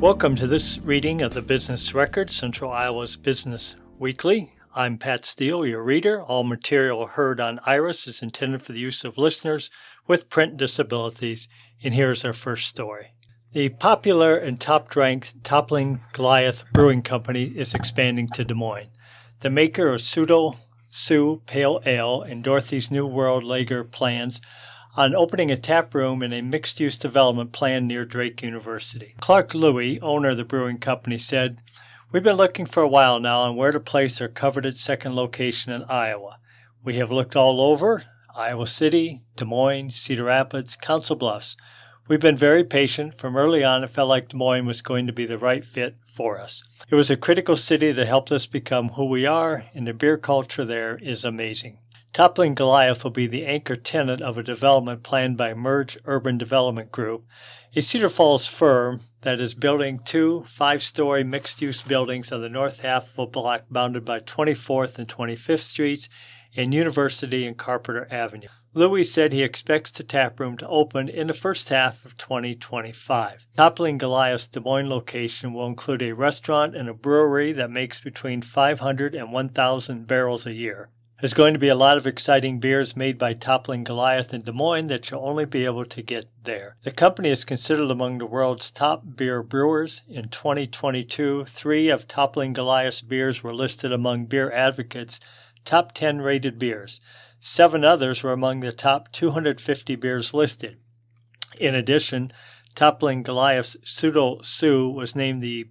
Welcome to this reading of the Business Record, Central Iowa's Business Weekly. I'm Pat Steele, your reader. All material heard on IRIS is intended for the use of listeners with print disabilities, and here's our first story. The popular and top ranked Toppling Goliath Brewing Company is expanding to Des Moines. The maker of Pseudo Sue Pale Ale and Dorothy's New World Lager plans on opening a tap room in a mixed use development plan near Drake University. Clark Lewey, owner of the brewing company, said, We've been looking for a while now on where to place our coveted second location in Iowa. We have looked all over Iowa City, Des Moines, Cedar Rapids, Council Bluffs. We've been very patient. From early on, it felt like Des Moines was going to be the right fit for us. It was a critical city that helped us become who we are, and the beer culture there is amazing. Toppling Goliath will be the anchor tenant of a development planned by Merge Urban Development Group, a Cedar Falls firm that is building two five story mixed use buildings on the north half of a block bounded by 24th and 25th Streets and University and Carpenter Avenue. Lewey said he expects the taproom to open in the first half of 2025. Toppling Goliath's Des Moines location will include a restaurant and a brewery that makes between 500 and 1,000 barrels a year. There's going to be a lot of exciting beers made by Toppling Goliath in Des Moines that you'll only be able to get there. The company is considered among the world's top beer brewers. In 2022, three of Toppling Goliath's beers were listed among Beer Advocate's top 10 rated beers. Seven others were among the top 250 beers listed. In addition, Toppling Goliath's Pseudo Sue was named the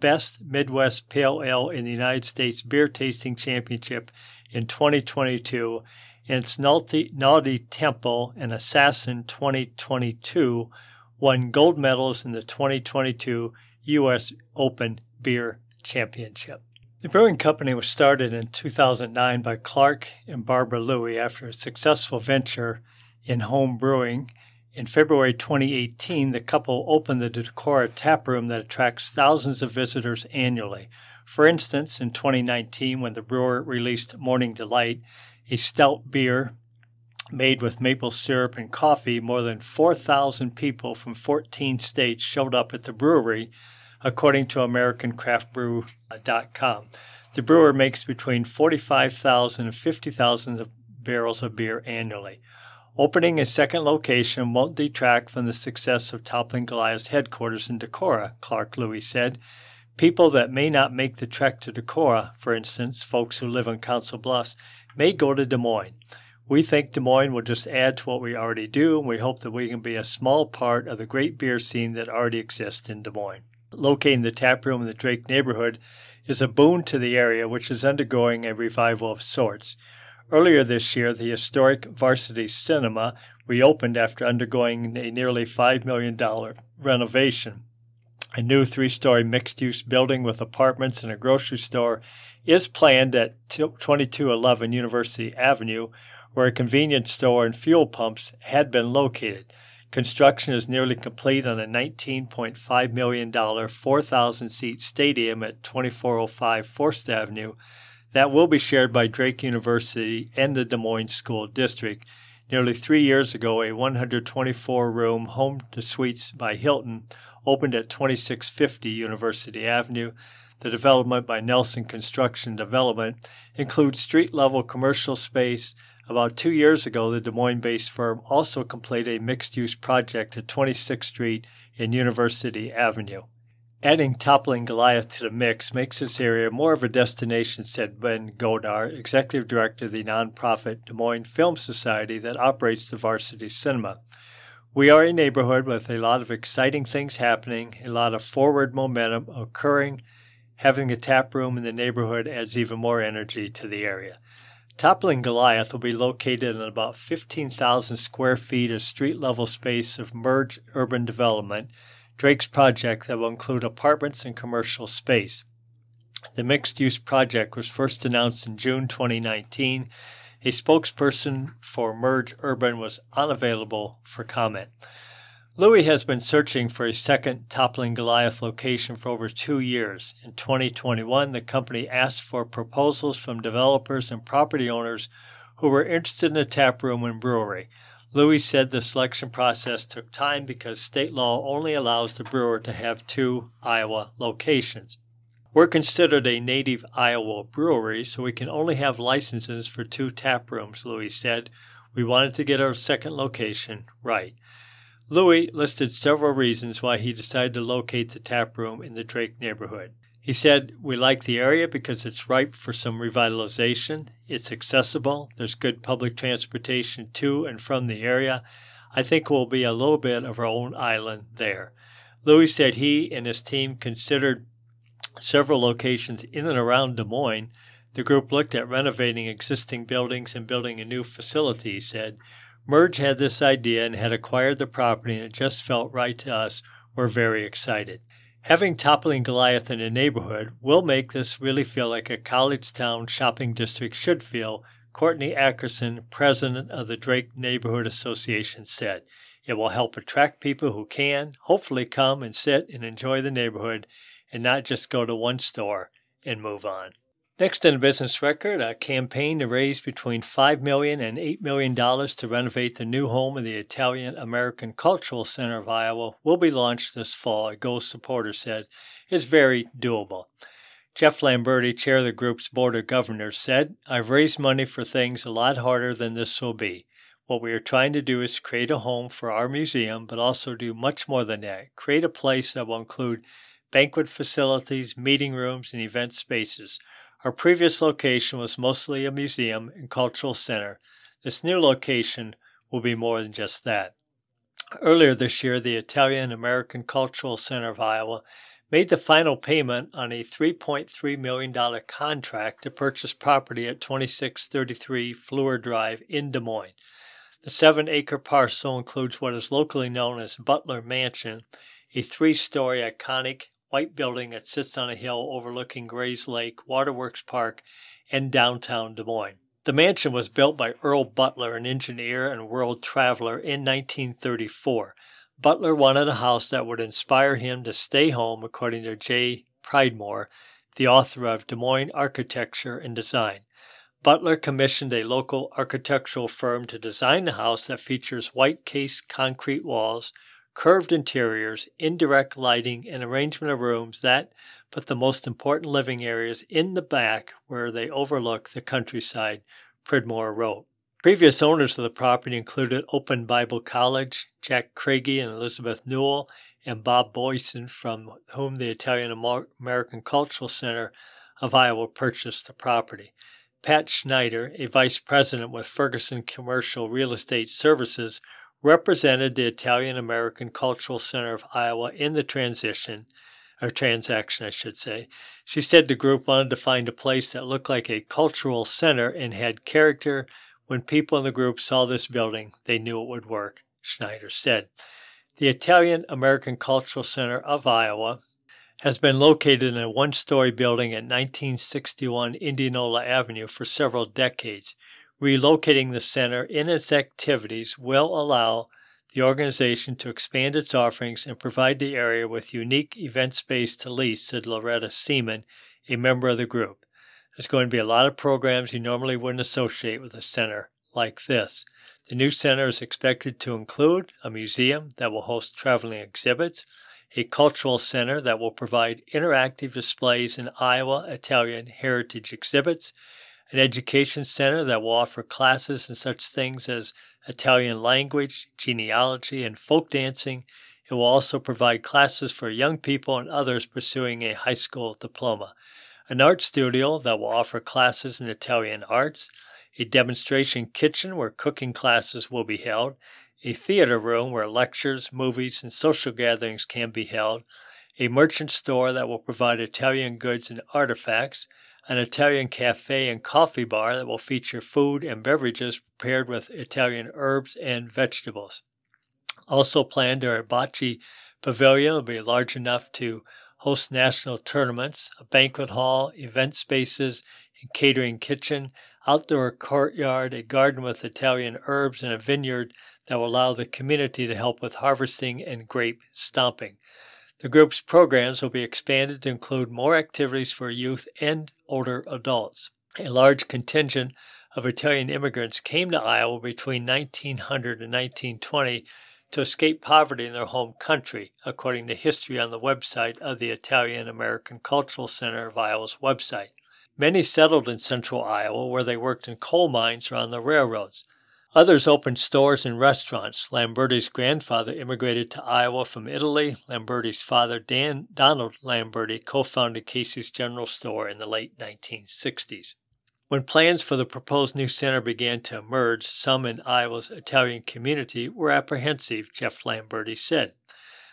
best Midwest Pale Ale in the United States Beer Tasting Championship in 2022, and its Naughty Temple and Assassin 2022 won gold medals in the 2022 U.S. Open Beer Championship. The brewing company was started in 2009 by Clark and Barbara Lewey after a successful venture in home brewing. In February 2018, the couple opened the Decorah tap room that attracts thousands of visitors annually. For instance, in 2019, when the brewer released Morning Delight, a stout beer made with maple syrup and coffee, more than 4,000 people from 14 states showed up at the brewery, according to AmericanCraftBrew.com. The brewer makes between 45,000 and 50,000 barrels of beer annually. Opening a second location won't detract from the success of Toppling Goliath's headquarters in Decorah, Clark Lewey said. People that may not make the trek to Decorah, for instance, folks who live in Council Bluffs, may go to Des Moines. We think Des Moines will just add to what we already do, and we hope that we can be a small part of the great beer scene that already exists in Des Moines. Locating the tap room in the Drake neighborhood is a boon to the area, which is undergoing a revival of sorts. Earlier this year, the historic Varsity Cinema reopened after undergoing a nearly $5 million renovation. A new three story mixed use building with apartments and a grocery store is planned at 2211 University Avenue, where a convenience store and fuel pumps had been located. Construction is nearly complete on a $19.5 million, 4,000 seat stadium at 2405 Forest Avenue that will be shared by Drake University and the Des Moines School District. Nearly three years ago, a 124 room home to suites by Hilton opened at 2650 University Avenue. The development by Nelson Construction Development includes street level commercial space. About two years ago, the Des Moines based firm also completed a mixed use project at 26th Street and University Avenue. Adding Toppling Goliath to the mix makes this area more of a destination, said Ben Godar, executive director of the nonprofit Des Moines Film Society that operates the Varsity Cinema. We are a neighborhood with a lot of exciting things happening, a lot of forward momentum occurring. Having a tap room in the neighborhood adds even more energy to the area. Toppling Goliath will be located in about 15,000 square feet of street level space of merged urban development, Drake's project that will include apartments and commercial space. The mixed use project was first announced in June 2019 a spokesperson for Merge Urban was unavailable for comment. Lewey has been searching for a second Toppling Goliath location for over two years. In 2021, the company asked for proposals from developers and property owners who were interested in a tap room and brewery. Lewey said the selection process took time because state law only allows the brewer to have two Iowa locations. We're considered a native Iowa brewery, so we can only have licenses for two tap rooms, Lewey said. We wanted to get our second location right. Lewey listed several reasons why he decided to locate the tap room in the Drake neighborhood. He said, We like the area because it's ripe for some revitalization. It's accessible. There's good public transportation to and from the area. I think we'll be a little bit of our own island there. Lewey said he and his team considered several locations in and around Des Moines. The group looked at renovating existing buildings and building a new facility, he said. Merge had this idea and had acquired the property, and it just felt right to us. We're very excited. Having Toppling Goliath in a neighborhood will make this really feel like a college town shopping district should feel, Courtney Ackerson, president of the Drake Neighborhood Association, said. It will help attract people who can, hopefully, come and sit and enjoy the neighborhood and not just go to one store and move on. Next in the business record, a campaign to raise between $5 million and $8 million to renovate the new home of the Italian American Cultural Center of Iowa will be launched this fall, a goal supporter said is very doable. Jeff Lamberti, chair of the group's board of governors, said, I've raised money for things a lot harder than this will be. What we are trying to do is create a home for our museum, but also do much more than that. Create a place that will include banquet facilities, meeting rooms, and event spaces. Our previous location was mostly a museum and cultural center. This new location will be more than just that. Earlier this year, the Italian American Cultural Center of Iowa made the final payment on a $3.3 million contract to purchase property at 2633 Fleur Drive in Des Moines. The seven acre parcel includes what is locally known as Butler Mansion, a three story iconic white building that sits on a hill overlooking Grays Lake, Waterworks Park, and downtown Des Moines. The mansion was built by Earl Butler, an engineer and world traveler, in 1934. Butler wanted a house that would inspire him to stay home, according to J. Pridmore, the author of Des Moines Architecture and Design. Butler commissioned a local architectural firm to design the house that features white case concrete walls, curved interiors, indirect lighting, and arrangement of rooms that put the most important living areas in the back where they overlook the countryside, Pridmore wrote. Previous owners of the property included Open Bible College, Jack Craigie and Elizabeth Newell, and Bob Boyson, from whom the Italian American Cultural Center of Iowa purchased the property. Pat Schneider, a vice president with Ferguson Commercial Real Estate Services, represented the Italian American Cultural Center of Iowa in the transition, or transaction, I should say. She said the group wanted to find a place that looked like a cultural center and had character. When people in the group saw this building, they knew it would work, Schneider said. The Italian American Cultural Center of Iowa has been located in a one story building at 1961 Indianola Avenue for several decades. Relocating the center in its activities will allow the organization to expand its offerings and provide the area with unique event space to lease, said Loretta Seaman, a member of the group. There's going to be a lot of programs you normally wouldn't associate with a center like this. The new center is expected to include a museum that will host traveling exhibits, a cultural center that will provide interactive displays in Iowa Italian heritage exhibits, an education center that will offer classes in such things as Italian language, genealogy, and folk dancing. It will also provide classes for young people and others pursuing a high school diploma. An art studio that will offer classes in Italian arts, a demonstration kitchen where cooking classes will be held, a theater room where lectures, movies, and social gatherings can be held, a merchant store that will provide Italian goods and artifacts, an Italian cafe and coffee bar that will feature food and beverages prepared with Italian herbs and vegetables. Also planned are a bocce pavilion will be large enough to host national tournaments, a banquet hall, event spaces, and catering kitchen, outdoor courtyard, a garden with Italian herbs, and a vineyard that will allow the community to help with harvesting and grape stomping. The group's programs will be expanded to include more activities for youth and older adults. A large contingent of Italian immigrants came to Iowa between 1900 and 1920 to escape poverty in their home country, according to history on the website of the Italian American Cultural Center of Iowa's website. Many settled in central Iowa where they worked in coal mines or on the railroads. Others opened stores and restaurants. Lamberti's grandfather immigrated to Iowa from Italy. Lamberti's father, Dan, Donald Lamberti, co founded Casey's General Store in the late 1960s. When plans for the proposed new center began to emerge, some in Iowa's Italian community were apprehensive, Jeff Lamberti said.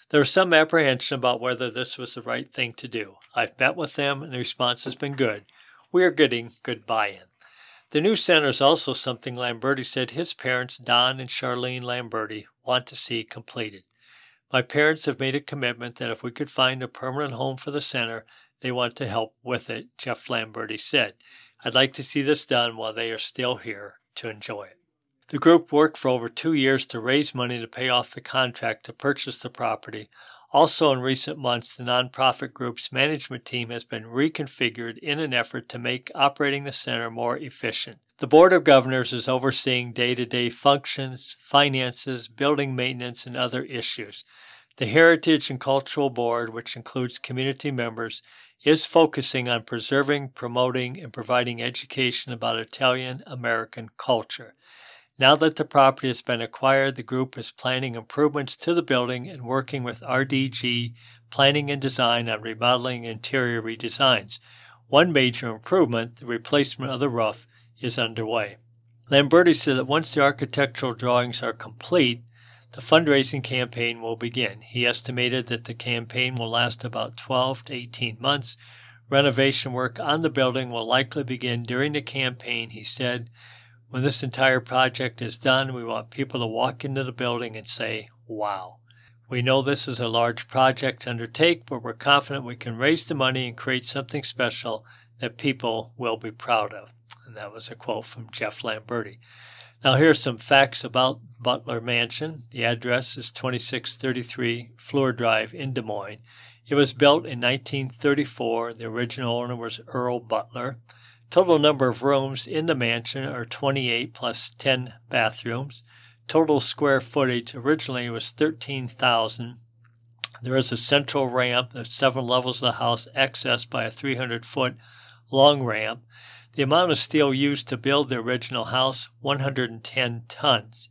There was some apprehension about whether this was the right thing to do. I've met with them, and the response has been good. We are getting good buy in. The new center is also something Lamberti said his parents, Don and Charlene Lamberti, want to see completed. My parents have made a commitment that if we could find a permanent home for the center, they want to help with it, Jeff Lamberti said. I'd like to see this done while they are still here to enjoy it. The group worked for over two years to raise money to pay off the contract to purchase the property. Also, in recent months, the nonprofit group's management team has been reconfigured in an effort to make operating the center more efficient. The Board of Governors is overseeing day to day functions, finances, building maintenance, and other issues. The Heritage and Cultural Board, which includes community members, is focusing on preserving, promoting, and providing education about Italian American culture. Now that the property has been acquired, the group is planning improvements to the building and working with RDG Planning and Design on remodeling interior redesigns. One major improvement, the replacement of the roof, is underway. Lamberti said that once the architectural drawings are complete, the fundraising campaign will begin. He estimated that the campaign will last about 12 to 18 months. Renovation work on the building will likely begin during the campaign, he said. When this entire project is done, we want people to walk into the building and say, wow. We know this is a large project to undertake, but we're confident we can raise the money and create something special that people will be proud of. And that was a quote from Jeff Lamberti. Now, here are some facts about Butler Mansion. The address is 2633 Fleur Drive in Des Moines. It was built in 1934. The original owner was Earl Butler. Total number of rooms in the mansion are 28 plus 10 bathrooms. Total square footage originally was 13,000. There is a central ramp. There's seven levels of the house, accessed by a 300 foot long ramp. The amount of steel used to build the original house, 110 tons.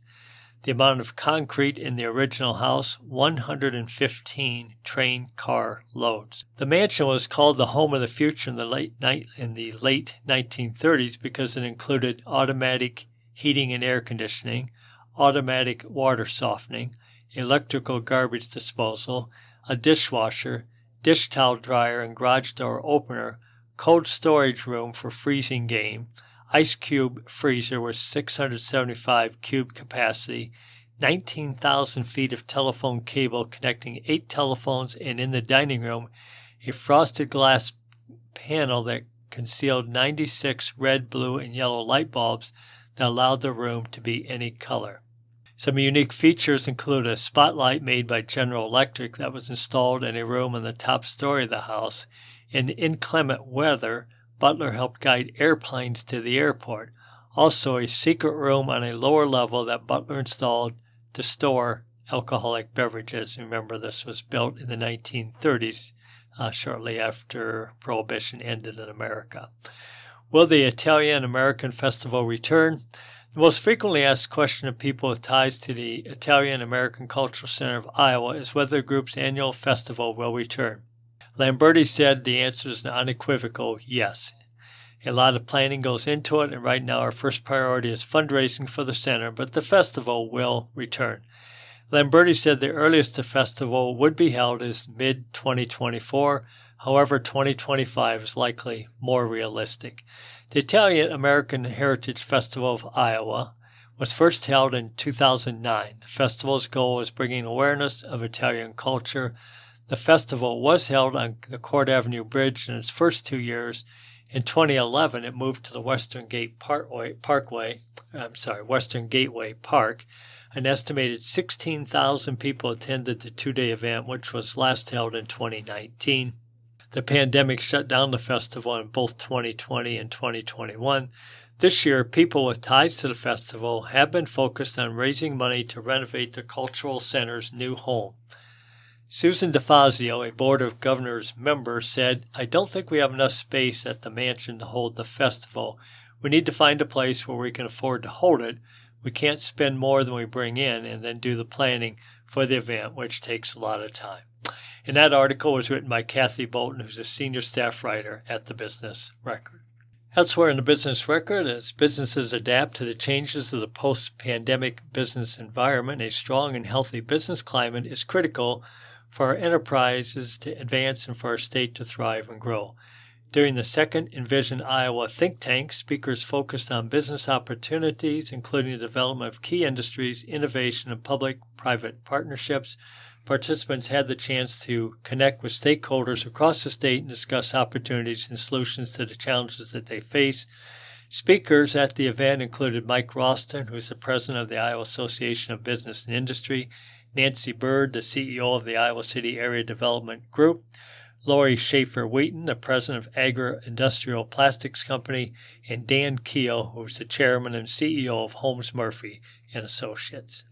The amount of concrete in the original house, 115 train car loads. The mansion was called the home of the future in the late night in the late 1930s because it included automatic heating and air conditioning, automatic water softening, electrical garbage disposal, a dishwasher, dish towel dryer and garage door opener cold storage room for freezing game, ice cube freezer with 675 cube capacity, 19,000 feet of telephone cable connecting eight telephones, and in the dining room, a frosted glass panel that concealed 96 red, blue, and yellow light bulbs that allowed the room to be any color. Some unique features include a spotlight made by General Electric that was installed in a room on the top story of the house in inclement weather, Butler helped guide airplanes to the airport. Also, a secret room on a lower level that Butler installed to store alcoholic beverages. Remember, this was built in the 1930s, uh, shortly after Prohibition ended in America. Will the Italian American Festival return? The most frequently asked question of people with ties to the Italian American Cultural Center of Iowa is whether the group's annual festival will return. Lamberti said the answer is an unequivocal yes. A lot of planning goes into it, and right now our first priority is fundraising for the center, but the festival will return. Lamberti said the earliest the festival would be held is mid 2024. However, 2025 is likely more realistic. The Italian American Heritage Festival of Iowa was first held in 2009. The festival's goal is bringing awareness of Italian culture the festival was held on the Court Avenue Bridge in its first two years. In 2011, it moved to the Western Gate Parkway, Parkway I'm sorry, Western Gateway Park. An estimated 16,000 people attended the two day event, which was last held in 2019. The pandemic shut down the festival in both 2020 and 2021. This year, people with ties to the festival have been focused on raising money to renovate the cultural center's new home. Susan DeFazio, a Board of Governors member, said, I don't think we have enough space at the mansion to hold the festival. We need to find a place where we can afford to hold it. We can't spend more than we bring in and then do the planning for the event, which takes a lot of time. And that article was written by Kathy Bolton, who's a senior staff writer at the Business Record. Elsewhere in the business record, as businesses adapt to the changes of the post pandemic business environment, a strong and healthy business climate is critical for our enterprises to advance and for our state to thrive and grow. During the second Envision Iowa think tank, speakers focused on business opportunities, including the development of key industries, innovation, and public private partnerships participants had the chance to connect with stakeholders across the state and discuss opportunities and solutions to the challenges that they face. Speakers at the event included Mike Ralston, who is the president of the Iowa Association of Business and Industry, Nancy Bird, the CEO of the Iowa City Area Development Group, Lori Schaefer Wheaton, the president of Agri Industrial Plastics Company, and Dan Keel, who is the chairman and CEO of Holmes Murphy and Associates.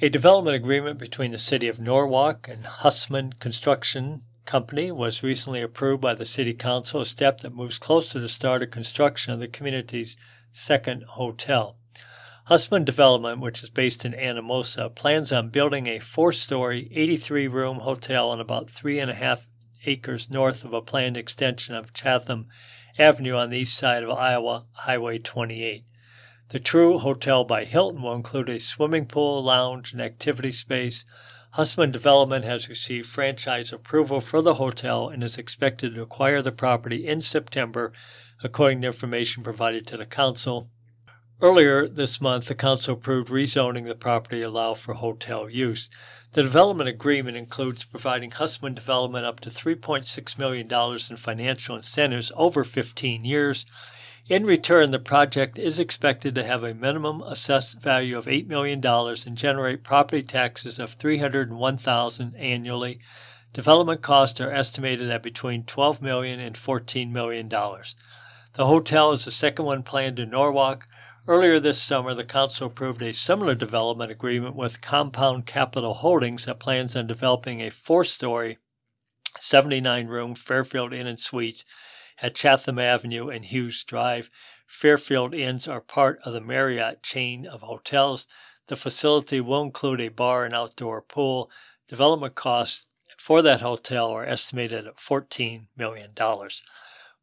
A development agreement between the City of Norwalk and Hussman Construction Company was recently approved by the City Council, a step that moves closer to the start of construction of the community's second hotel. Hussman Development, which is based in Anamosa, plans on building a four story, 83 room hotel on about three and a half acres north of a planned extension of Chatham Avenue on the east side of Iowa Highway 28. The Tru Hotel by Hilton will include a swimming pool, lounge, and activity space. Hussman Development has received franchise approval for the hotel and is expected to acquire the property in September, according to information provided to the council. Earlier this month, the council approved rezoning the property allow for hotel use. The development agreement includes providing Hussman Development up to $3.6 million in financial incentives over 15 years in return, the project is expected to have a minimum assessed value of $8 million and generate property taxes of 301,000 annually. Development costs are estimated at between $12 million and $14 million. The hotel is the second one planned in Norwalk. Earlier this summer, the council approved a similar development agreement with Compound Capital Holdings that plans on developing a four story, 79 room Fairfield Inn and Suites at Chatham Avenue and Hughes Drive. Fairfield Inns are part of the Marriott chain of hotels. The facility will include a bar and outdoor pool. Development costs for that hotel are estimated at $14 million.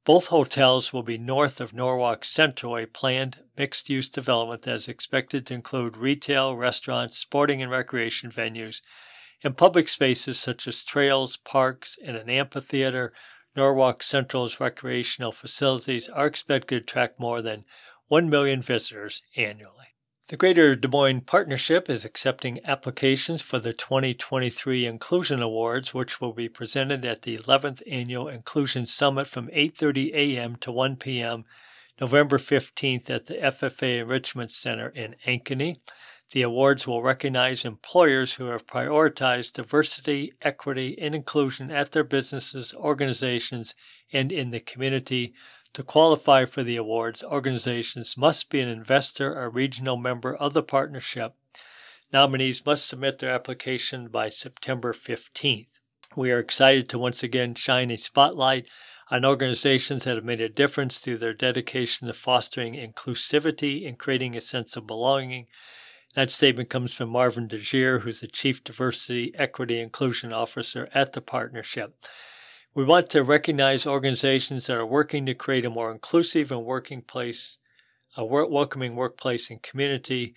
Both hotels will be north of Norwalk Central, a planned mixed use development that is expected to include retail, restaurants, sporting and recreation venues, and public spaces such as trails, parks, and an amphitheater, Norwalk Central's recreational facilities are expected to attract more than 1 million visitors annually. The Greater Des Moines Partnership is accepting applications for the 2023 Inclusion Awards, which will be presented at the 11th Annual Inclusion Summit from 8:30 a.m. to 1 p.m. November 15th at the FFA Enrichment Center in Ankeny. The awards will recognize employers who have prioritized diversity, equity, and inclusion at their businesses, organizations, and in the community. To qualify for the awards, organizations must be an investor or regional member of the partnership. Nominees must submit their application by September 15th. We are excited to once again shine a spotlight on organizations that have made a difference through their dedication to fostering inclusivity and creating a sense of belonging that statement comes from Marvin DeJear, who's the Chief Diversity, Equity, Inclusion Officer at the partnership. We want to recognize organizations that are working to create a more inclusive and working place, a welcoming workplace and community,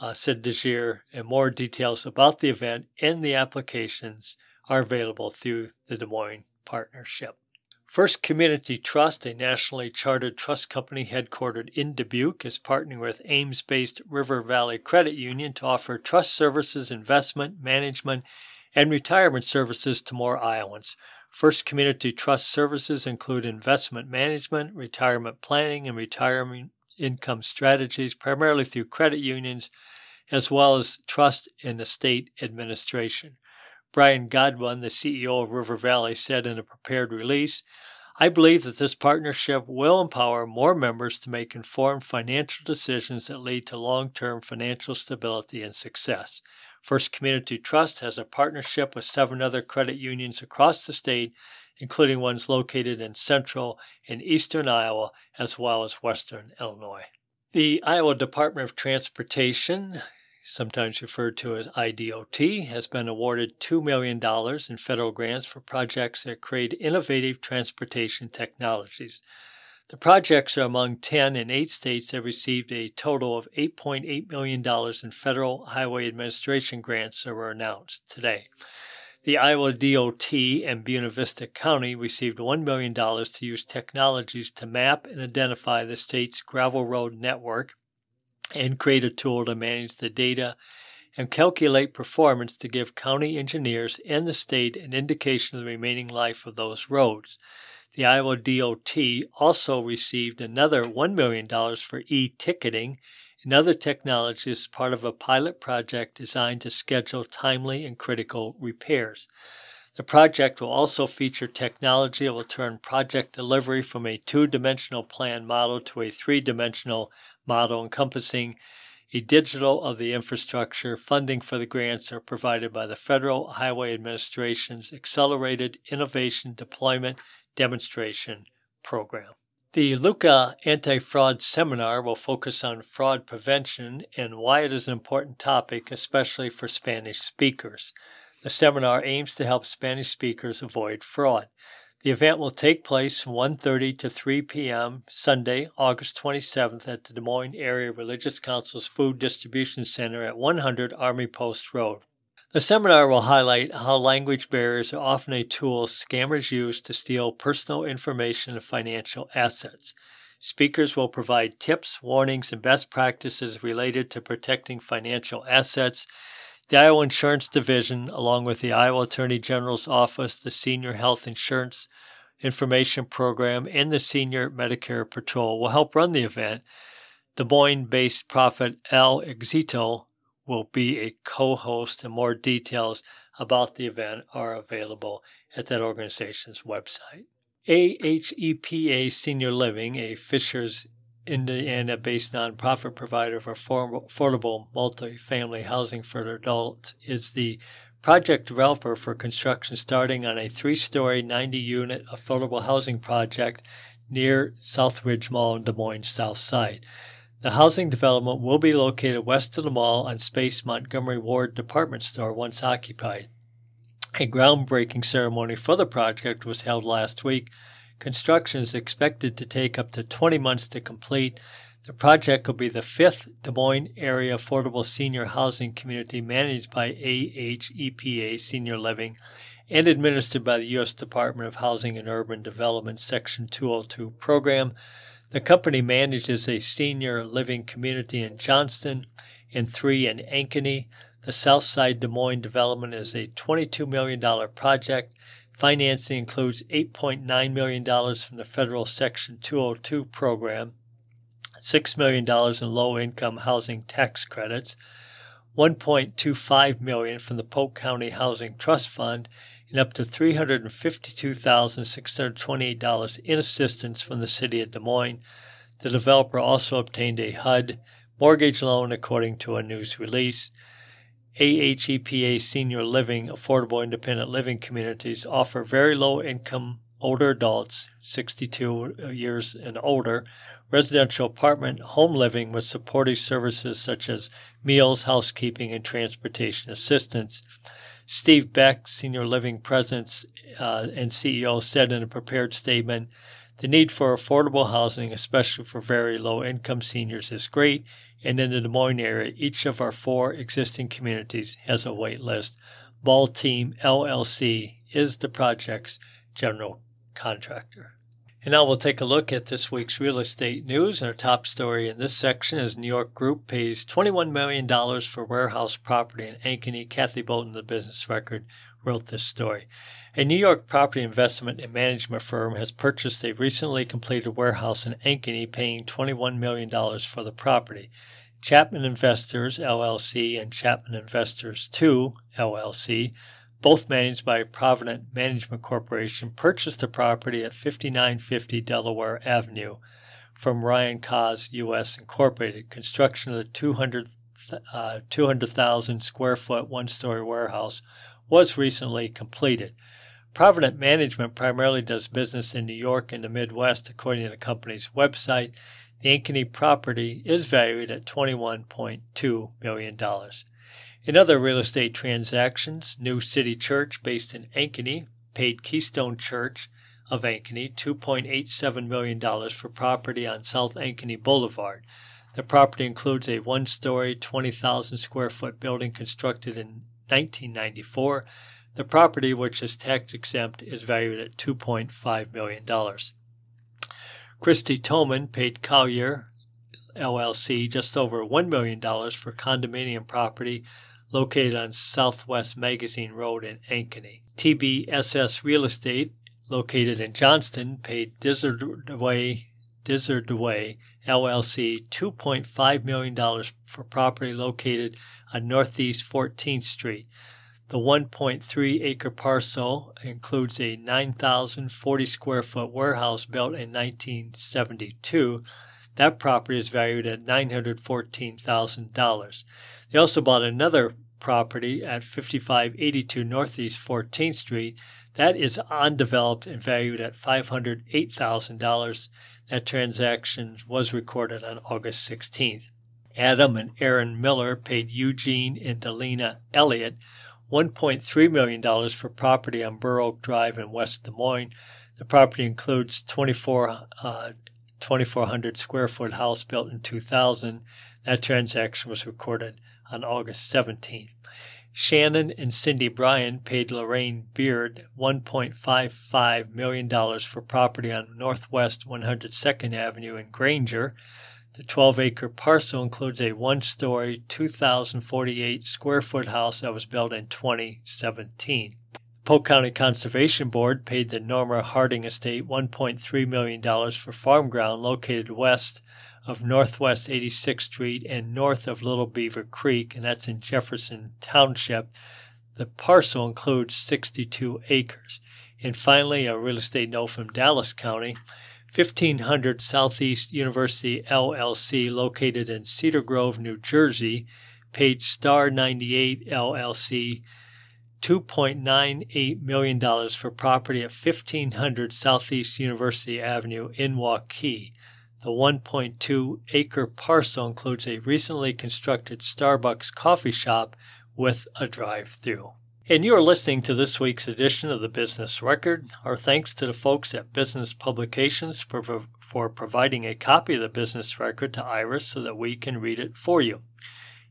uh, said DeJear, and more details about the event and the applications are available through the Des Moines Partnership. First Community Trust, a nationally chartered trust company headquartered in Dubuque, is partnering with Ames based River Valley Credit Union to offer trust services, investment, management, and retirement services to more Iowans. First Community Trust services include investment management, retirement planning, and retirement income strategies, primarily through credit unions, as well as trust and estate administration. Brian Godwin, the CEO of River Valley, said in a prepared release I believe that this partnership will empower more members to make informed financial decisions that lead to long term financial stability and success. First Community Trust has a partnership with seven other credit unions across the state, including ones located in central and eastern Iowa, as well as western Illinois. The Iowa Department of Transportation sometimes referred to as IDOT, has been awarded $2 million in federal grants for projects that create innovative transportation technologies. The projects are among 10 in eight states that received a total of $8.8 million in federal highway administration grants that were announced today. The Iowa DOT and Buena Vista County received $1 million to use technologies to map and identify the state's gravel road network and create a tool to manage the data and calculate performance to give county engineers and the state an indication of the remaining life of those roads. The Iowa DOT also received another $1 million for e ticketing and other technology as part of a pilot project designed to schedule timely and critical repairs. The project will also feature technology that will turn project delivery from a two dimensional plan model to a three dimensional model encompassing a digital of the infrastructure. Funding for the grants are provided by the Federal Highway Administration's Accelerated Innovation Deployment Demonstration Program. The LUCA Anti Fraud Seminar will focus on fraud prevention and why it is an important topic, especially for Spanish speakers. The seminar aims to help Spanish speakers avoid fraud. The event will take place from 1:30 to 3 p.m. Sunday, August 27th at the Des Moines Area Religious Council's Food Distribution Center at 100 Army Post Road. The seminar will highlight how language barriers are often a tool scammers use to steal personal information and financial assets. Speakers will provide tips, warnings, and best practices related to protecting financial assets the Iowa Insurance Division, along with the Iowa Attorney General's Office, the Senior Health Insurance Information Program, and the Senior Medicare Patrol, will help run the event. Des Moines based prophet El Exito will be a co host, and more details about the event are available at that organization's website. AHEPA Senior Living, a Fishers Indiana based nonprofit provider of affordable multifamily housing for adults, is the project developer for construction starting on a three story, 90 unit affordable housing project near Southridge Mall in Des Moines South Side. The housing development will be located west of the mall on Space Montgomery Ward department store once occupied. A groundbreaking ceremony for the project was held last week Construction is expected to take up to 20 months to complete. The project will be the fifth Des Moines area affordable senior housing community managed by AHEPA Senior Living and administered by the U.S. Department of Housing and Urban Development Section 202 program. The company manages a senior living community in Johnston and three in Ankeny. The Southside Des Moines development is a $22 million project Financing includes $8.9 million from the federal Section 202 program, $6 million in low income housing tax credits, 1.25 million from the Polk County Housing Trust Fund, and up to $352,628 in assistance from the City of Des Moines. The developer also obtained a HUD mortgage loan according to a news release. AHEPA Senior Living Affordable Independent Living Communities offer very low income older adults, 62 years and older, residential apartment home living with supportive services such as meals, housekeeping, and transportation assistance. Steve Beck, Senior Living President uh, and CEO, said in a prepared statement The need for affordable housing, especially for very low income seniors, is great and in the Des Moines area, each of our four existing communities has a wait list. Ball Team LLC is the project's general contractor. And now we'll take a look at this week's real estate news. Our top story in this section is New York Group pays $21 million for warehouse property in Ankeny. Kathy Bolton, the business record, wrote this story. A New York property investment and management firm has purchased a recently completed warehouse in Ankeny, paying $21 million for the property. Chapman Investors LLC and Chapman Investors II LLC both managed by Provident Management Corporation, purchased the property at 5950 Delaware Avenue from Ryan Cause U.S. Incorporated. Construction of the 200 uh, 200,000 square foot one story warehouse was recently completed. Provident Management primarily does business in New York and the Midwest, according to the company's website. The Ankeny property is valued at $21.2 million. In other real estate transactions, New City Church, based in Ankeny, paid Keystone Church of Ankeny $2.87 million for property on South Ankeny Boulevard. The property includes a one story, 20,000 square foot building constructed in 1994. The property, which is tax exempt, is valued at $2.5 million. Christy Tolman paid Collier LLC just over $1 million for condominium property located on Southwest Magazine Road in Ankeny. TBSS Real Estate, located in Johnston, paid Dizzardway, Dizzardway LLC $2.5 million for property located on Northeast 14th Street. The 1.3 acre parcel includes a 9,040 square foot warehouse built in 1972. That property is valued at $914,000. They also bought another property at 5582 Northeast 14th Street. That is undeveloped and valued at $508,000. That transaction was recorded on August 16th. Adam and Aaron Miller paid Eugene and Delina Elliott $1.3 million for property on Burr Oak Drive in West Des Moines. The property includes 24, uh, 2,400 square foot house built in 2000. That transaction was recorded on August 17th. Shannon and Cindy Bryan paid Lorraine Beard $1.55 million for property on Northwest 102nd Avenue in Granger. The 12 acre parcel includes a one story, 2,048 square foot house that was built in 2017. Polk County Conservation Board paid the Norma Harding Estate $1.3 million for farm ground located west of Northwest 86th Street and north of Little Beaver Creek, and that's in Jefferson Township. The parcel includes 62 acres. And finally, a real estate note from Dallas County 1500 Southeast University LLC, located in Cedar Grove, New Jersey, paid Star 98 LLC $2.98 million for property at 1500 Southeast University Avenue in Waukee. The 1.2 acre parcel includes a recently constructed Starbucks coffee shop with a drive through. And you are listening to this week's edition of the Business Record. Our thanks to the folks at Business Publications for, for providing a copy of the Business Record to Iris so that we can read it for you.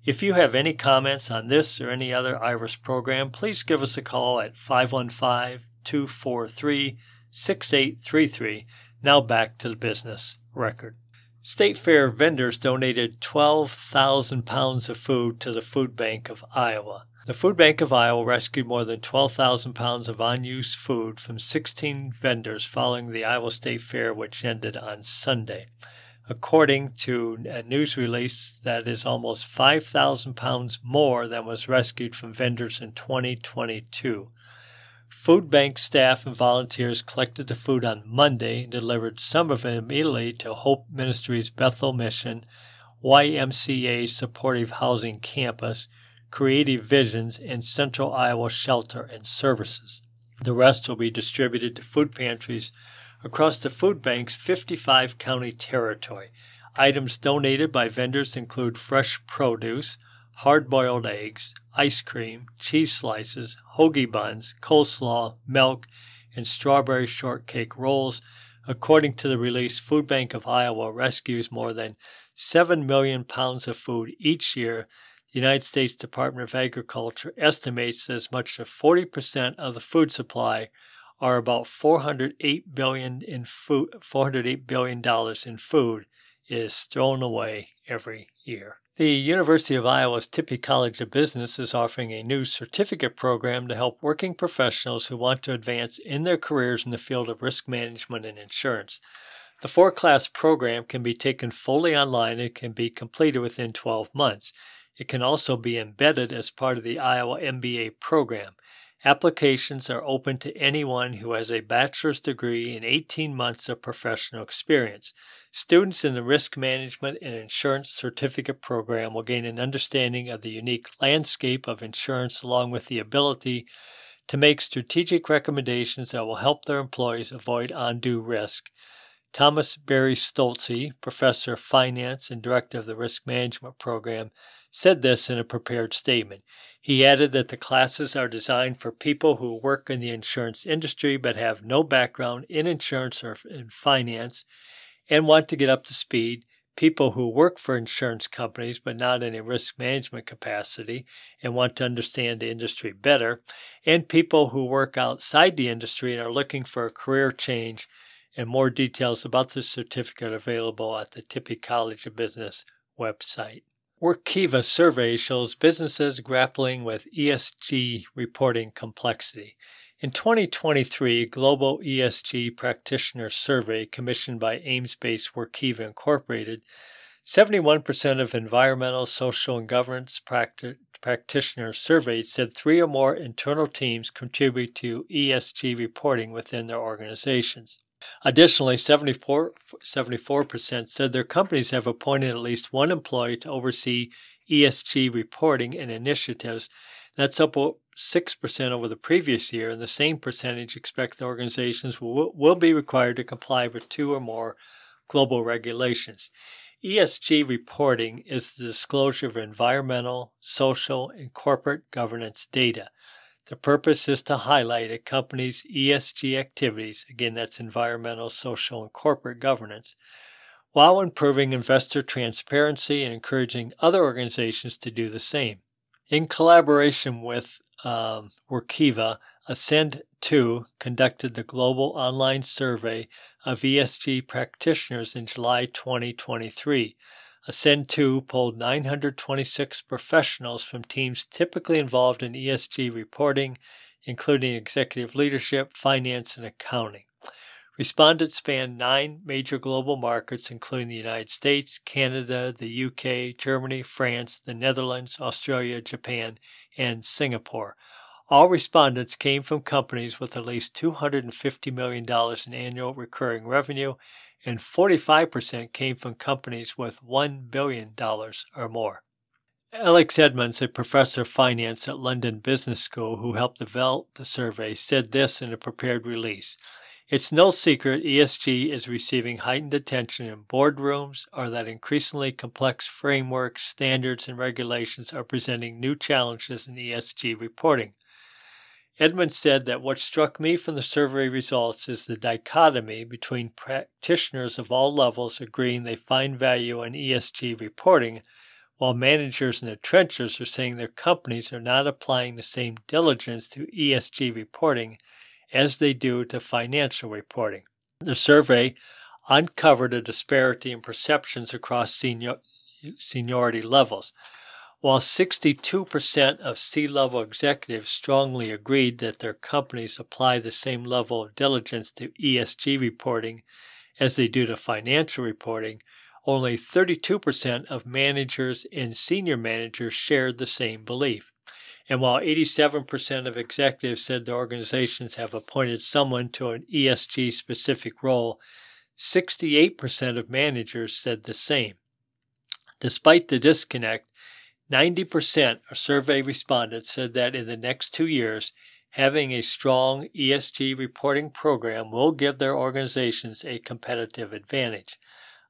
If you have any comments on this or any other Iris program, please give us a call at 515 243 6833. Now back to the Business Record. State Fair vendors donated 12,000 pounds of food to the Food Bank of Iowa. The Food Bank of Iowa rescued more than 12,000 pounds of unused food from 16 vendors following the Iowa State Fair, which ended on Sunday. According to a news release, that is almost 5,000 pounds more than was rescued from vendors in 2022. Food bank staff and volunteers collected the food on Monday and delivered some of it immediately to Hope Ministries Bethel Mission, YMCA Supportive Housing Campus, Creative Visions, and Central Iowa Shelter and Services. The rest will be distributed to food pantries across the food bank's 55 county territory. Items donated by vendors include fresh produce, hard boiled eggs, ice cream, cheese slices, hoagie buns, coleslaw, milk, and strawberry shortcake rolls. According to the release, Food Bank of Iowa rescues more than 7 million pounds of food each year the United States Department of Agriculture estimates as much as 40% of the food supply or about 408 billion in food 408 billion dollars in food is thrown away every year. The University of Iowa's Tippie College of Business is offering a new certificate program to help working professionals who want to advance in their careers in the field of risk management and insurance. The four class program can be taken fully online and can be completed within 12 months. It can also be embedded as part of the Iowa MBA program. Applications are open to anyone who has a bachelor's degree and 18 months of professional experience. Students in the Risk Management and Insurance Certificate Program will gain an understanding of the unique landscape of insurance along with the ability to make strategic recommendations that will help their employees avoid undue risk. Thomas Berry-Stölzle, professor of finance and director of the Risk Management Program, said this in a prepared statement. He added that the classes are designed for people who work in the insurance industry but have no background in insurance or in finance and want to get up to speed, people who work for insurance companies but not in a risk management capacity and want to understand the industry better, and people who work outside the industry and are looking for a career change. And more details about this certificate available at the Tippie College of Business website. Workiva survey shows businesses grappling with ESG reporting complexity. In 2023, Global ESG Practitioner Survey commissioned by Ames-based Workiva Incorporated, 71% of environmental, social, and governance practi- practitioners surveyed said three or more internal teams contribute to ESG reporting within their organizations. Additionally, 74, 74% said their companies have appointed at least one employee to oversee ESG reporting and initiatives. That's up 6% over the previous year, and the same percentage expect the organizations will, will be required to comply with two or more global regulations. ESG reporting is the disclosure of environmental, social, and corporate governance data. The purpose is to highlight a company's ESG activities, again, that's environmental, social, and corporate governance, while improving investor transparency and encouraging other organizations to do the same. In collaboration with um, Workiva, Ascend 2 conducted the global online survey of ESG practitioners in July 2023. Ascend 2 polled 926 professionals from teams typically involved in ESG reporting, including executive leadership, finance, and accounting. Respondents spanned nine major global markets, including the United States, Canada, the UK, Germany, France, the Netherlands, Australia, Japan, and Singapore. All respondents came from companies with at least $250 million in annual recurring revenue and 45% came from companies with $1 billion or more. Alex Edmans, a professor of finance at London Business School who helped develop the survey, said this in a prepared release. It's no secret ESG is receiving heightened attention in boardrooms, or that increasingly complex frameworks, standards, and regulations are presenting new challenges in ESG reporting. Edmans said that what struck me from the survey results is the dichotomy between practitioners of all levels agreeing they find value in ESG reporting, while managers in the trenches are saying their companies are not applying the same diligence to ESG reporting as they do to financial reporting. The survey uncovered a disparity in perceptions across senior, seniority levels. While 62% of C level executives strongly agreed that their companies apply the same level of diligence to ESG reporting as they do to financial reporting, only 32% of managers and senior managers shared the same belief. And while 87% of executives said their organizations have appointed someone to an ESG specific role, 68% of managers said the same. Despite the disconnect, 90% of survey respondents said that in the next two years, having a strong ESG reporting program will give their organizations a competitive advantage.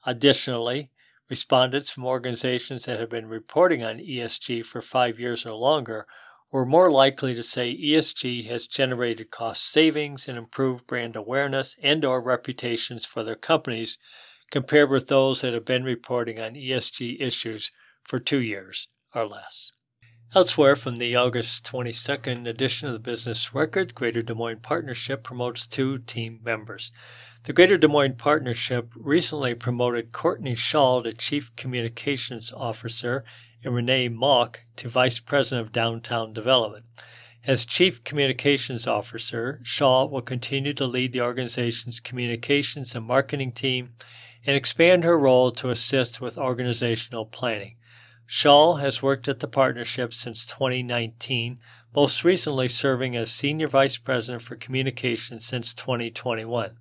Additionally, respondents from organizations that have been reporting on ESG for five years or longer were more likely to say ESG has generated cost savings and improved brand awareness and or reputations for their companies compared with those that have been reporting on ESG issues for two years or less. Elsewhere, from the August 22nd edition of the Business Record, Greater Des Moines Partnership promotes two team members. The Greater Des Moines Partnership recently promoted Courtney Shaw to Chief Communications Officer and Renee Mock to Vice President of Downtown Development. As Chief Communications Officer, Shaw will continue to lead the organization's communications and marketing team and expand her role to assist with organizational planning. Shaw has worked at the partnership since 2019, most recently serving as Senior Vice President for Communications since 2021.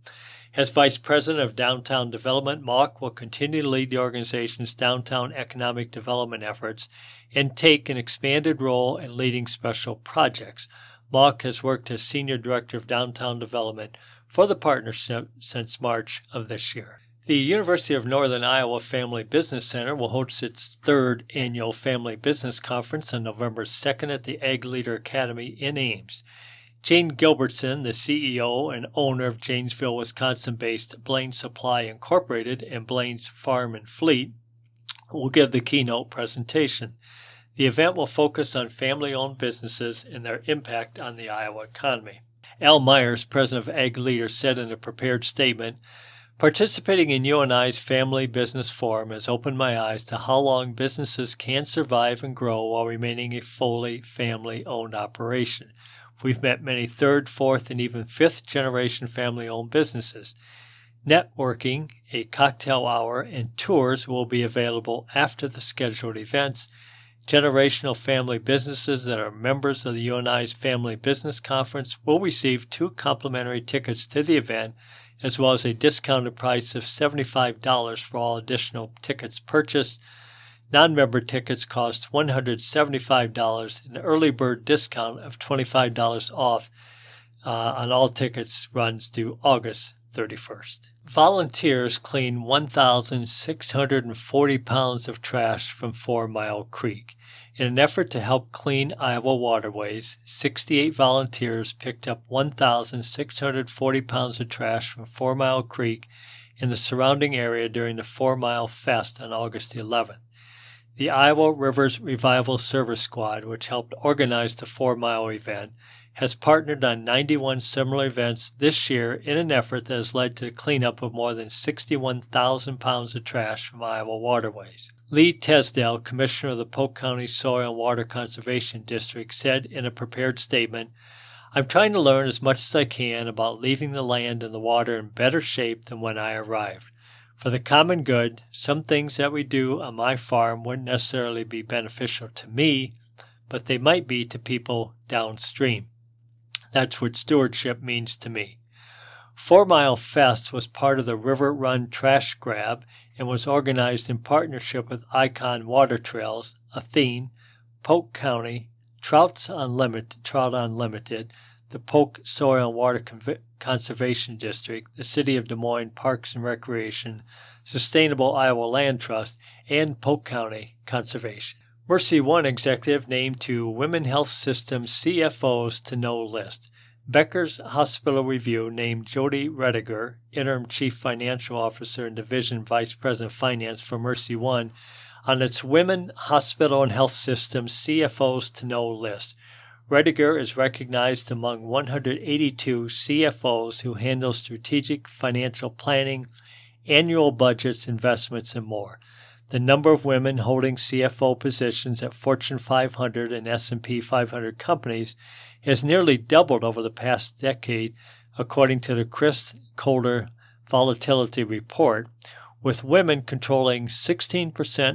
As Vice President of Downtown Development, Mock will continue to lead the organization's downtown economic development efforts and take an expanded role in leading special projects. Mock has worked as Senior Director of Downtown Development for the partnership since March of this year. The University of Northern Iowa Family Business Center will host its third annual Family Business Conference on November 2nd at the Ag Leader Academy in Ames. Jane Gilbertson, the CEO and owner of Janesville, Wisconsin based Blain Supply Incorporated and Blain's Farm and Fleet, will give the keynote presentation. The event will focus on family owned businesses and their impact on the Iowa economy. Al Myers, president of Ag Leader, said in a prepared statement Participating in UNI's Family Business Forum has opened my eyes to how long businesses can survive and grow while remaining a fully family owned operation. We've met many third, fourth, and even fifth generation family owned businesses. Networking, a cocktail hour, and tours will be available after the scheduled events. Generational family businesses that are members of the UNI's Family Business Conference will receive two complimentary tickets to the event, as well as a discounted price of $75 for all additional tickets purchased. Non member tickets cost $175, an early bird discount of $25 off uh, on all tickets runs through August 31st. Volunteers clean 1,640 pounds of trash from Four Mile Creek. In an effort to help clean Iowa waterways, 68 volunteers picked up 1,640 pounds of trash from Four Mile Creek in the surrounding area during the Four Mile Fest on August 11th. The Iowa Rivers Revival Service Squad, which helped organize the Four Mile event, has partnered on 91 similar events this year in an effort that has led to the cleanup of more than 61,000 pounds of trash from Iowa waterways. Lee Tesdell, Commissioner of the Polk County Soil and Water Conservation District, said in a prepared statement, I'm trying to learn as much as I can about leaving the land and the water in better shape than when I arrived. For the common good, some things that we do on my farm wouldn't necessarily be beneficial to me, but they might be to people downstream. That's what stewardship means to me. Four Mile Fest was part of the River Run Trash Grab and was organized in partnership with Icon Water Trails, Athene, Polk County, Trouts Unlimited, Trout Unlimited, the Polk Soil and Water Conservation District, the City of Des Moines Parks and Recreation, Sustainable Iowa Land Trust, and Polk County Conservation. Mercy One executive named to Women Health Systems CFOs to know list. Becker's Hospital Review named Jody Rediger, Interim Chief Financial Officer and Division Vice President Finance for Mercy One, on its Women Hospital and Health Systems CFOs to know list. Rediger is recognized among 182 CFOs who handle strategic financial planning, annual budgets, investments, and more. The number of women holding CFO positions at Fortune 500 and S&P 500 companies has nearly doubled over the past decade, according to the Crist Kolder Volatility Report, with women controlling 16%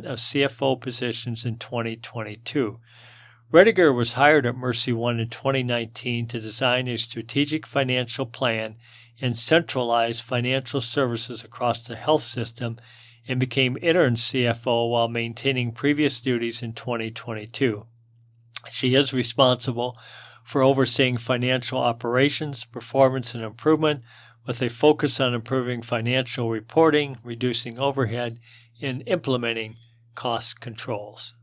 of CFO positions in 2022. Rediger was hired at Mercy One in 2019 to design a strategic financial plan and centralize financial services across the health system and became interim CFO while maintaining previous duties in 2022. She is responsible for overseeing financial operations, performance, and improvement with a focus on improving financial reporting, reducing overhead, and implementing cost controls.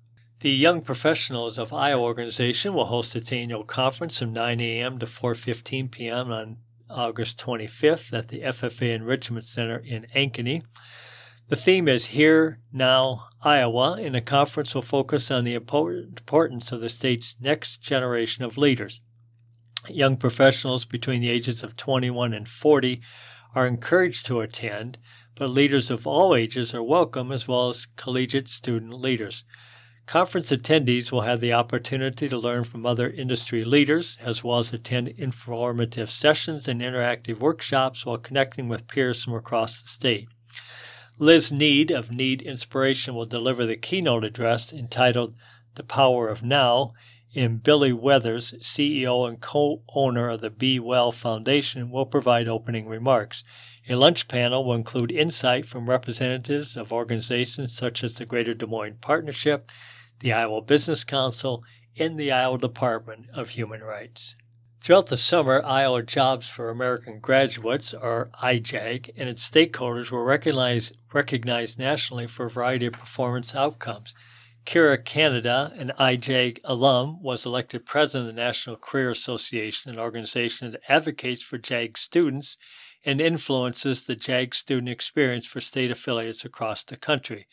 The Young Professionals of Iowa organization will host its annual conference from 9 a.m. to 4:15 p.m. on August 25th at the FFA Enrichment Center in Ankeny. The theme is Here, Now, Iowa, and the conference will focus on the importance of the state's next generation of leaders. Young professionals between the ages of 21 and 40 are encouraged to attend, but leaders of all ages are welcome as well as collegiate student leaders. Conference attendees will have the opportunity to learn from other industry leaders, as well as attend informative sessions and interactive workshops while connecting with peers from across the state. Liz Need of Need Inspiration will deliver the keynote address entitled The Power of Now, and Billy Weathers, CEO and co owner of the Be Well Foundation, will provide opening remarks. A lunch panel will include insight from representatives of organizations such as the Greater Des Moines Partnership, the Iowa Business Council, and the Iowa Department of Human Rights. Throughout the summer, Iowa Jobs for American Graduates, or IJAG, and its stakeholders were recognized, recognized nationally for a variety of performance outcomes. Kira Canada, an IJAG alum, was elected president of the National Career Association, an organization that advocates for JAG students and influences the JAG student experience for state affiliates across the country.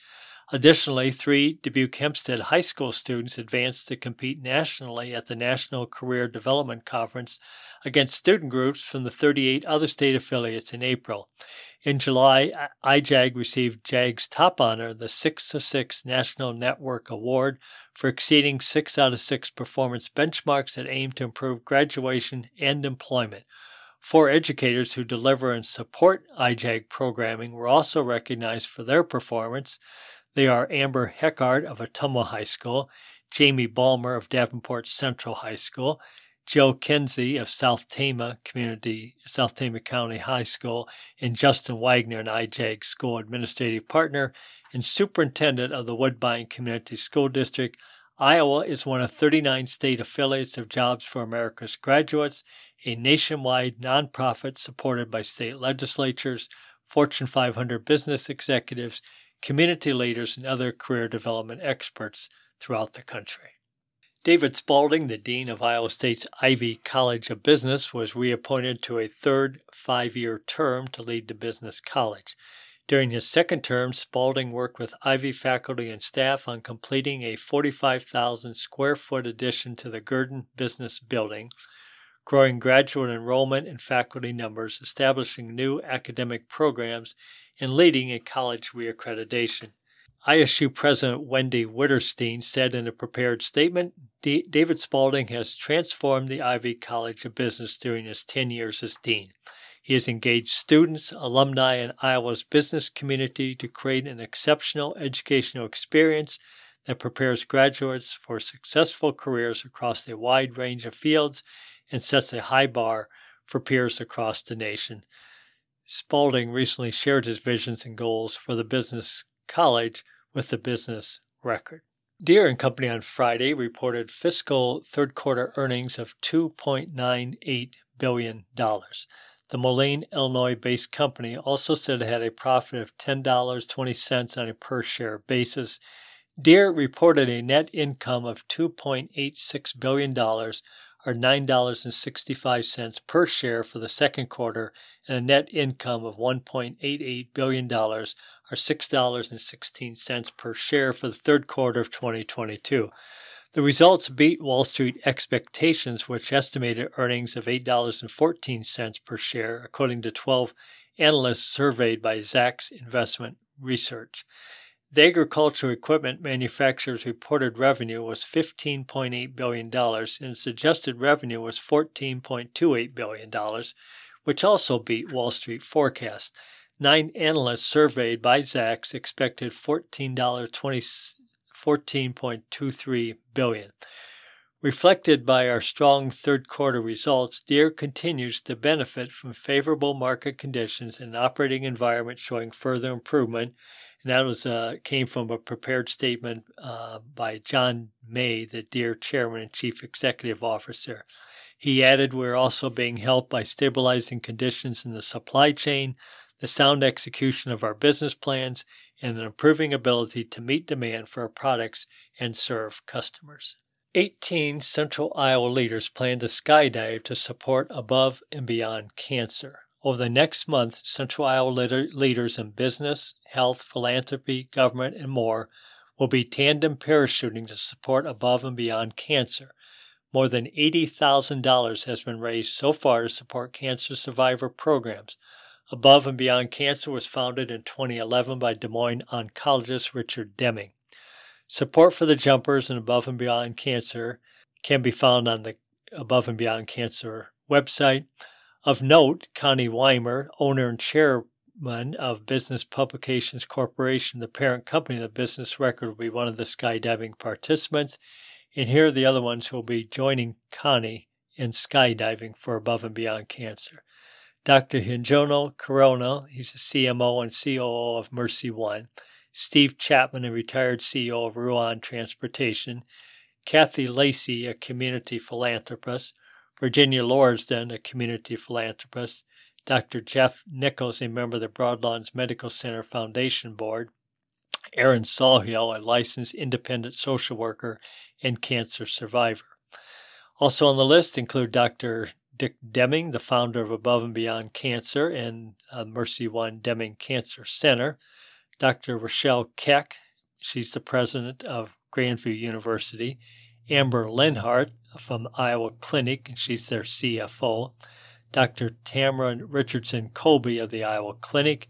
Additionally, three Dubuque Hempstead High School students advanced to compete nationally at the National Career Development Conference against student groups from the 38 other state affiliates in April. In July, IJAG received JAG's top honor, the 6 to 6 National Network Award, for exceeding 6 out of 6 performance benchmarks that aim to improve graduation and employment. Four educators who deliver and support IJAG programming were also recognized for their performance. They are Amber Heckard of Ottumwa High School, Jamie Balmer of Davenport Central High School, Joe Kinsey of South Tama Community, South Tama County High School, and Justin Wagner, an IJAG school administrative partner and superintendent of the Woodbine Community School District. Iowa is one of 39 state affiliates of Jobs for America's Graduates, a nationwide nonprofit supported by state legislatures, Fortune 500 business executives, community leaders, and other career development experts throughout the country. David Spalding, the Dean of Iowa State's Ivy College of Business, was reappointed to a third five year term to lead the business college. During his second term, Spalding worked with Ivy faculty and staff on completing a 45,000 square foot addition to the Gerdin Business Building, growing graduate enrollment and faculty numbers, establishing new academic programs, and leading a college reaccreditation. ISU President Wendy Wintersteen said in a prepared statement D- David Spalding has transformed the Ivy College of Business during his 10 years as dean. He has engaged students, alumni, and Iowa's business community to create an exceptional educational experience that prepares graduates for successful careers across a wide range of fields and sets a high bar for peers across the nation. Spalding recently shared his visions and goals for the business college with the business record. Deere and Company on Friday reported fiscal third quarter earnings of $2.98 billion. The Moline, Illinois based company also said it had a profit of $10.20 on a per share basis. Deere reported a net income of $2.86 billion or $9.65 per share for the second quarter and a net income of $1.88 billion or $6.16 per share for the third quarter of 2022. The results beat Wall Street expectations, which estimated earnings of $8.14 per share, according to 12 analysts surveyed by Zacks Investment Research. The agricultural equipment manufacturer's reported revenue was $15.8 billion and suggested revenue was $14.28 billion, which also beat Wall Street forecasts. Nine analysts surveyed by Zacks expected $14.23 billion. Reflected by our strong third quarter results, Deere continues to benefit from favorable market conditions and operating environment showing further improvement and that was uh, came from a prepared statement uh, by John May, the Deere Chairman and Chief Executive Officer. He added, We're also being helped by stabilizing conditions in the supply chain, the sound execution of our business plans, and an improving ability to meet demand for our products and serve customers. 18 Central Iowa leaders plan to skydive to support above and beyond cancer. Over the next month, Central Iowa leaders in business, health, philanthropy, government, and more will be tandem parachuting to support above and beyond cancer. More than $80,000 has been raised so far to support cancer survivor programs. Above and Beyond Cancer was founded in 2011 by Des Moines oncologist Richard Deming. Support for the jumpers and Above and Beyond Cancer can be found on the Above and Beyond Cancer website. Of note, Connie Wimer, owner and chairman of Business Publications Corporation, the parent company of the Business Record, will be one of the skydiving participants. And here are the other ones who will be joining Connie in skydiving for Above and Beyond Cancer. Dr. Hinjono Corona, he's the CMO and COO of Mercy One. Steve Chapman, a retired CEO of Ruan Transportation. Kathy Lacey, a community philanthropist. Virginia Lorsden, a community philanthropist. Dr. Jeff Nichols, a member of the Broadlawns Medical Center Foundation Board. Aaron Sawhill, a licensed independent social worker and cancer survivor. Also on the list include Dr. Dick Deming, the founder of Above and Beyond Cancer and uh, Mercy One Deming Cancer Center. Dr. Rachelle Keck, she's the president of Grandview University. Amber Lenhart from Iowa Clinic, and she's their CFO. Dr. Tamara Richardson Colby of the Iowa Clinic.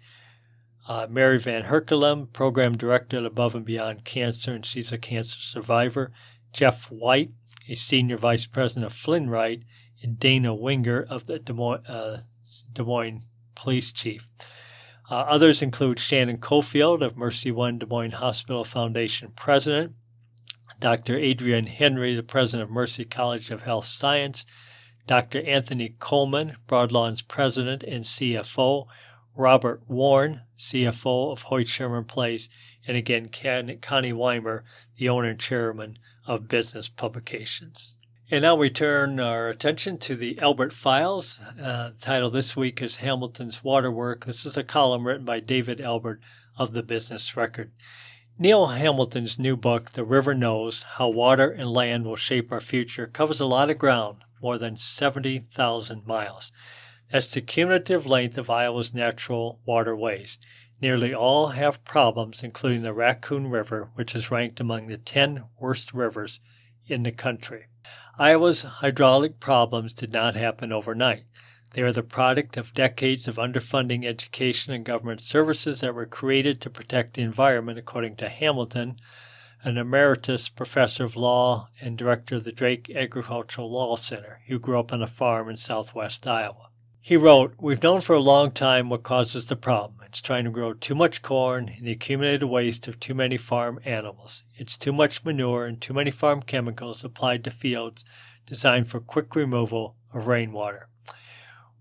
Uh, Mary Van Herkelem, Program Director at Above and Beyond Cancer, and she's a cancer survivor. Jeff White, a Senior Vice President of Flynn Wright, and Dana Wingert of the Des Moines, uh, Des Moines Police Chief. Uh, others include Shannon Cofield of Mercy One Des Moines Hospital Foundation President, Dr. Adrian Henry, the President of Mercy College of Health Science, Dr. Anthony Coleman, Broadlawns President and CFO, Robert Warren, CFO of Hoyt Sherman Place, and again, Connie Wimer, the owner and chairman of Business Publications. And now we turn our attention to the Elbert Files. Uh, title this week is Hamilton's Waterwork. This is a column written by David Elbert of the Business Record. Neil Hamilton's new book, The River Knows How Water and Land Will Shape Our Future, covers a lot of ground, more than 70,000 miles. That's the cumulative length of Iowa's natural waterways. Nearly all have problems, including the Raccoon River, which is ranked among the 10 worst rivers in the country. Iowa's hydraulic problems did not happen overnight. They are the product of decades of underfunding education and government services that were created to protect the environment, according to Hamilton, an emeritus professor of law and director of the Drake Agricultural Law Center, who grew up on a farm in southwest Iowa. He wrote, We've known for a long time what causes the problem. It's trying to grow too much corn and the accumulated waste of too many farm animals. It's too much manure and too many farm chemicals applied to fields designed for quick removal of rainwater.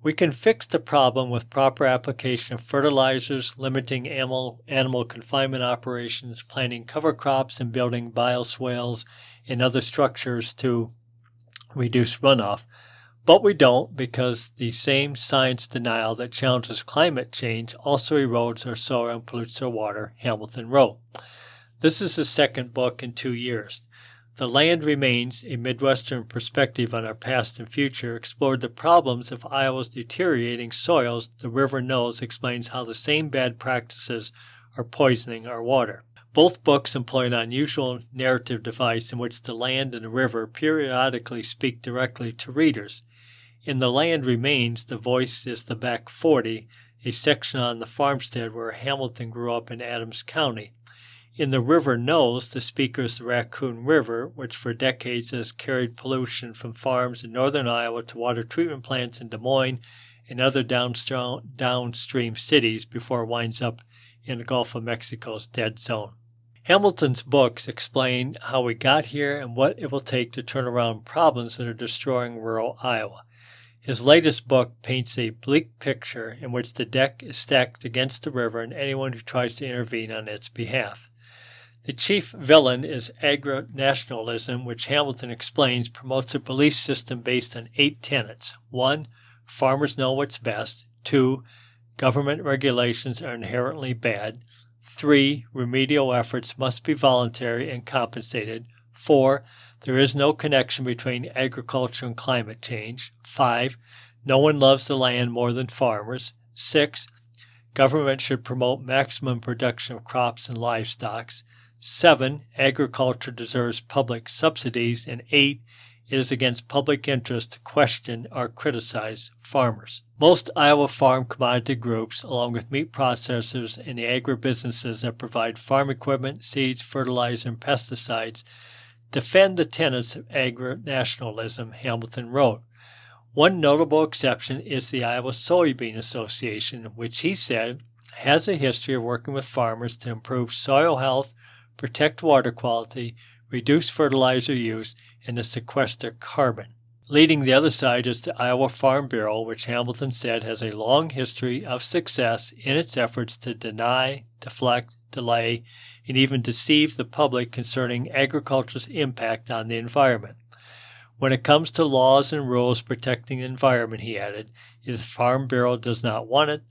We can fix the problem with proper application of fertilizers, limiting animal, animal confinement operations, planting cover crops, and building bioswales and other structures to reduce runoff. But we don't because the same science denial that challenges climate change also erodes our soil and pollutes our water, Hamilton wrote. This is the second book in two years. The Land Remains, a Midwestern perspective on our past and future, explored the problems of Iowa's deteriorating soils. The River Knows explains how the same bad practices are poisoning our water. Both books employ an unusual narrative device in which the land and the river periodically speak directly to readers. In The Land Remains, the voice is the back 40, a section on the farmstead where Hamilton grew up in Adams County. In The River Knows, the speaker is the Raccoon River, which for decades has carried pollution from farms in northern Iowa to water treatment plants in Des Moines and other downstream cities before it winds up in the Gulf of Mexico's dead zone. Hamilton's books explain how we got here and what it will take to turn around problems that are destroying rural Iowa. His latest book paints a bleak picture in which the deck is stacked against the river and anyone who tries to intervene on its behalf. The chief villain is agro-nationalism, which Hamilton explains promotes a belief system based on eight tenets. One, farmers know what's best. Two, government regulations are inherently bad. Three, remedial efforts must be voluntary and compensated. Four, there is no connection between agriculture and climate change. 5. No one loves the land more than farmers. 6. Government should promote maximum production of crops and livestock. 7. Agriculture deserves public subsidies. And 8. It is against public interest to question or criticize farmers. Most Iowa farm commodity groups, along with meat processors and the agribusinesses that provide farm equipment, seeds, fertilizer, and pesticides, defend the tenets of agro-nationalism, Hamilton wrote. One notable exception is the Iowa Soybean Association, which he said has a history of working with farmers to improve soil health, protect water quality, reduce fertilizer use, and to sequester carbon. Leading the other side is the Iowa Farm Bureau, which Hamilton said has a long history of success in its efforts to deny, deflect, delay, and even deceive the public concerning agriculture's impact on the environment. When it comes to laws and rules protecting the environment, he added, if the Farm Bureau does not want it,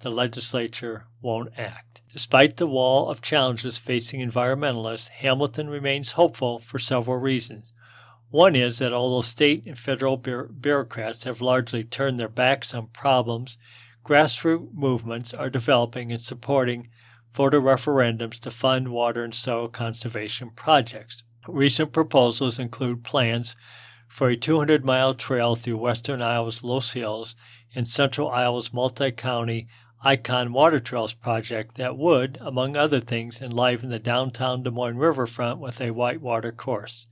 the legislature won't act. Despite the wall of challenges facing environmentalists, Hamilton remains hopeful for several reasons. One is that although state and federal bureaucrats have largely turned their backs on problems, grassroots movements are developing and supporting voter referendums to fund water and soil conservation projects. Recent proposals include plans for a 200 mile trail through western Iowa's Loess Hills and central Iowa's multi county Icon Water Trails project that would, among other things, enliven the downtown Des Moines riverfront with a whitewater course.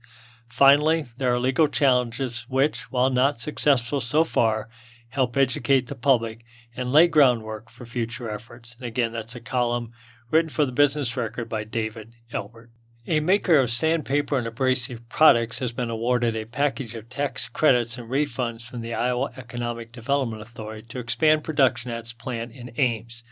Finally, there are legal challenges which, while not successful so far, help educate the public and lay groundwork for future efforts. And again, that's a column written for the Business Record by David Elbert. A maker of sandpaper and abrasive products has been awarded a package of tax credits and refunds from the Iowa Economic Development Authority to expand production at its plant in Ames.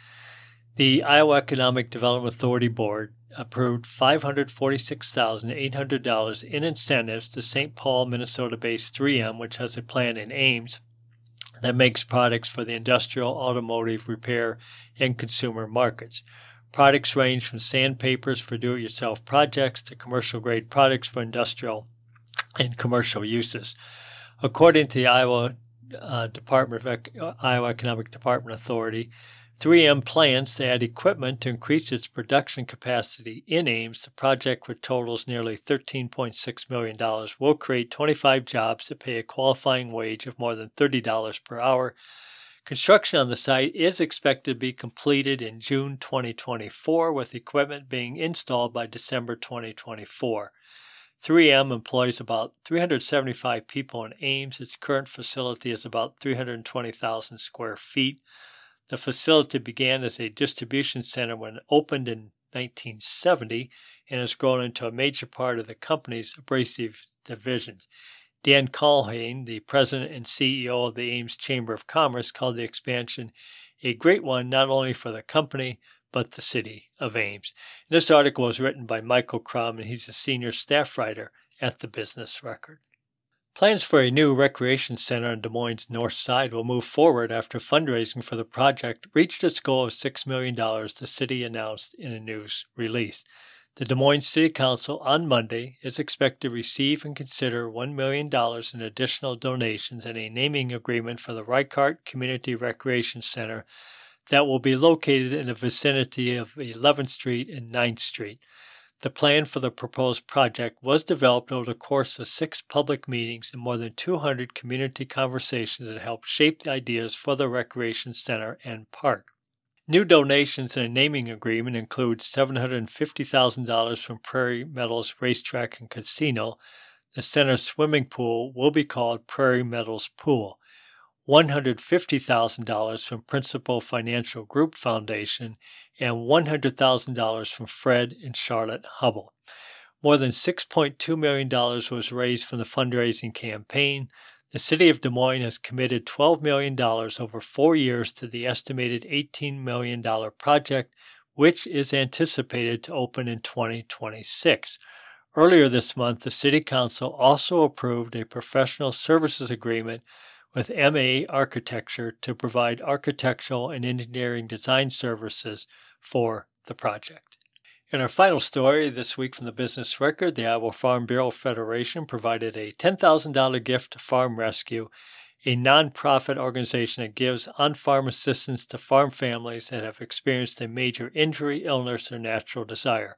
The Iowa Economic Development Authority Board approved $546,800 in incentives to St. Paul, Minnesota based 3M, which has a plant in Ames that makes products for the industrial, automotive, repair, and consumer markets. Products range from sandpapers for do it yourself projects to commercial grade products for industrial and commercial uses. According to the Iowa uh, Department of uh, Iowa Economic Department Authority, 3M plans to add equipment to increase its production capacity in Ames. The project, which totals nearly $13.6 million, will create 25 jobs that pay a qualifying wage of more than $30 per hour. Construction on the site is expected to be completed in June 2024, with equipment being installed by December 2024. 3M employs about 375 people in Ames. Its current facility is about 320,000 square feet. The facility began as a distribution center when opened in 1970 and has grown into a major part of the company's abrasive division. Dan Culhane, the president and CEO of the Ames Chamber of Commerce, called the expansion a great one not only for the company, but the city of Ames. This article was written by Michael Crumb, and he's a senior staff writer at the Business Record. Plans for a new recreation center on Des Moines' north side will move forward after fundraising for the project reached its goal of $6 million, the city announced in a news release. The Des Moines City Council on Monday is expected to receive and consider $1 million in additional donations and a naming agreement for the Reichardt Community Recreation Center that will be located in the vicinity of 11th Street and 9th Street. The plan for the proposed project was developed over the course of six public meetings and more than 200 community conversations that helped shape the ideas for the recreation center and park. New donations in a naming agreement include $750,000 from Prairie Meadows Racetrack and Casino. The center's swimming pool will be called Prairie Meadows Pool. $150,000 from Principal Financial Group Foundation and $100,000 from Fred and Charlotte Hubbell. More than $6.2 million was raised from the fundraising campaign. The City of Des Moines has committed $12 million over four years to the estimated $18 million project, which is anticipated to open in 2026. Earlier this month, the City Council also approved a professional services agreement with MA Architecture to provide architectural and engineering design services for the project. In our final story this week from the Business Record, the Iowa Farm Bureau Federation provided a $10,000 gift to Farm Rescue, a nonprofit organization that gives on farm assistance to farm families that have experienced a major injury, illness, or natural desire.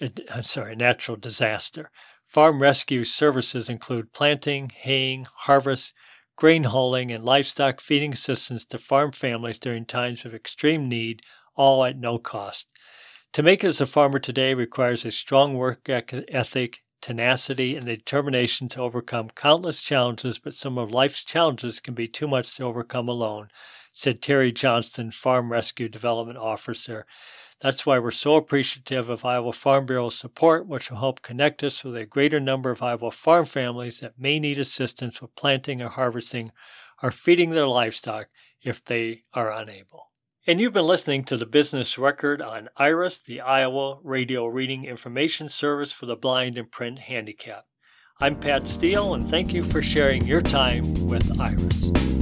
Uh, I'm sorry, natural disaster. Farm rescue services include planting, haying, harvest, grain hauling, and livestock feeding assistance to farm families during times of extreme need, all at no cost. To make it as a farmer today requires a strong work ethic, tenacity, and the determination to overcome countless challenges, but some of life's challenges can be too much to overcome alone, said Terry Johnston, Farm Rescue Development Officer. That's why we're so appreciative of Iowa Farm Bureau's support, which will help connect us with a greater number of Iowa farm families that may need assistance with planting or harvesting or feeding their livestock if they are unable. And you've been listening to the business record on IRIS, the Iowa Radio Reading Information Service for the Blind and Print Handicapped. I'm Pat Steele, and thank you for sharing your time with IRIS.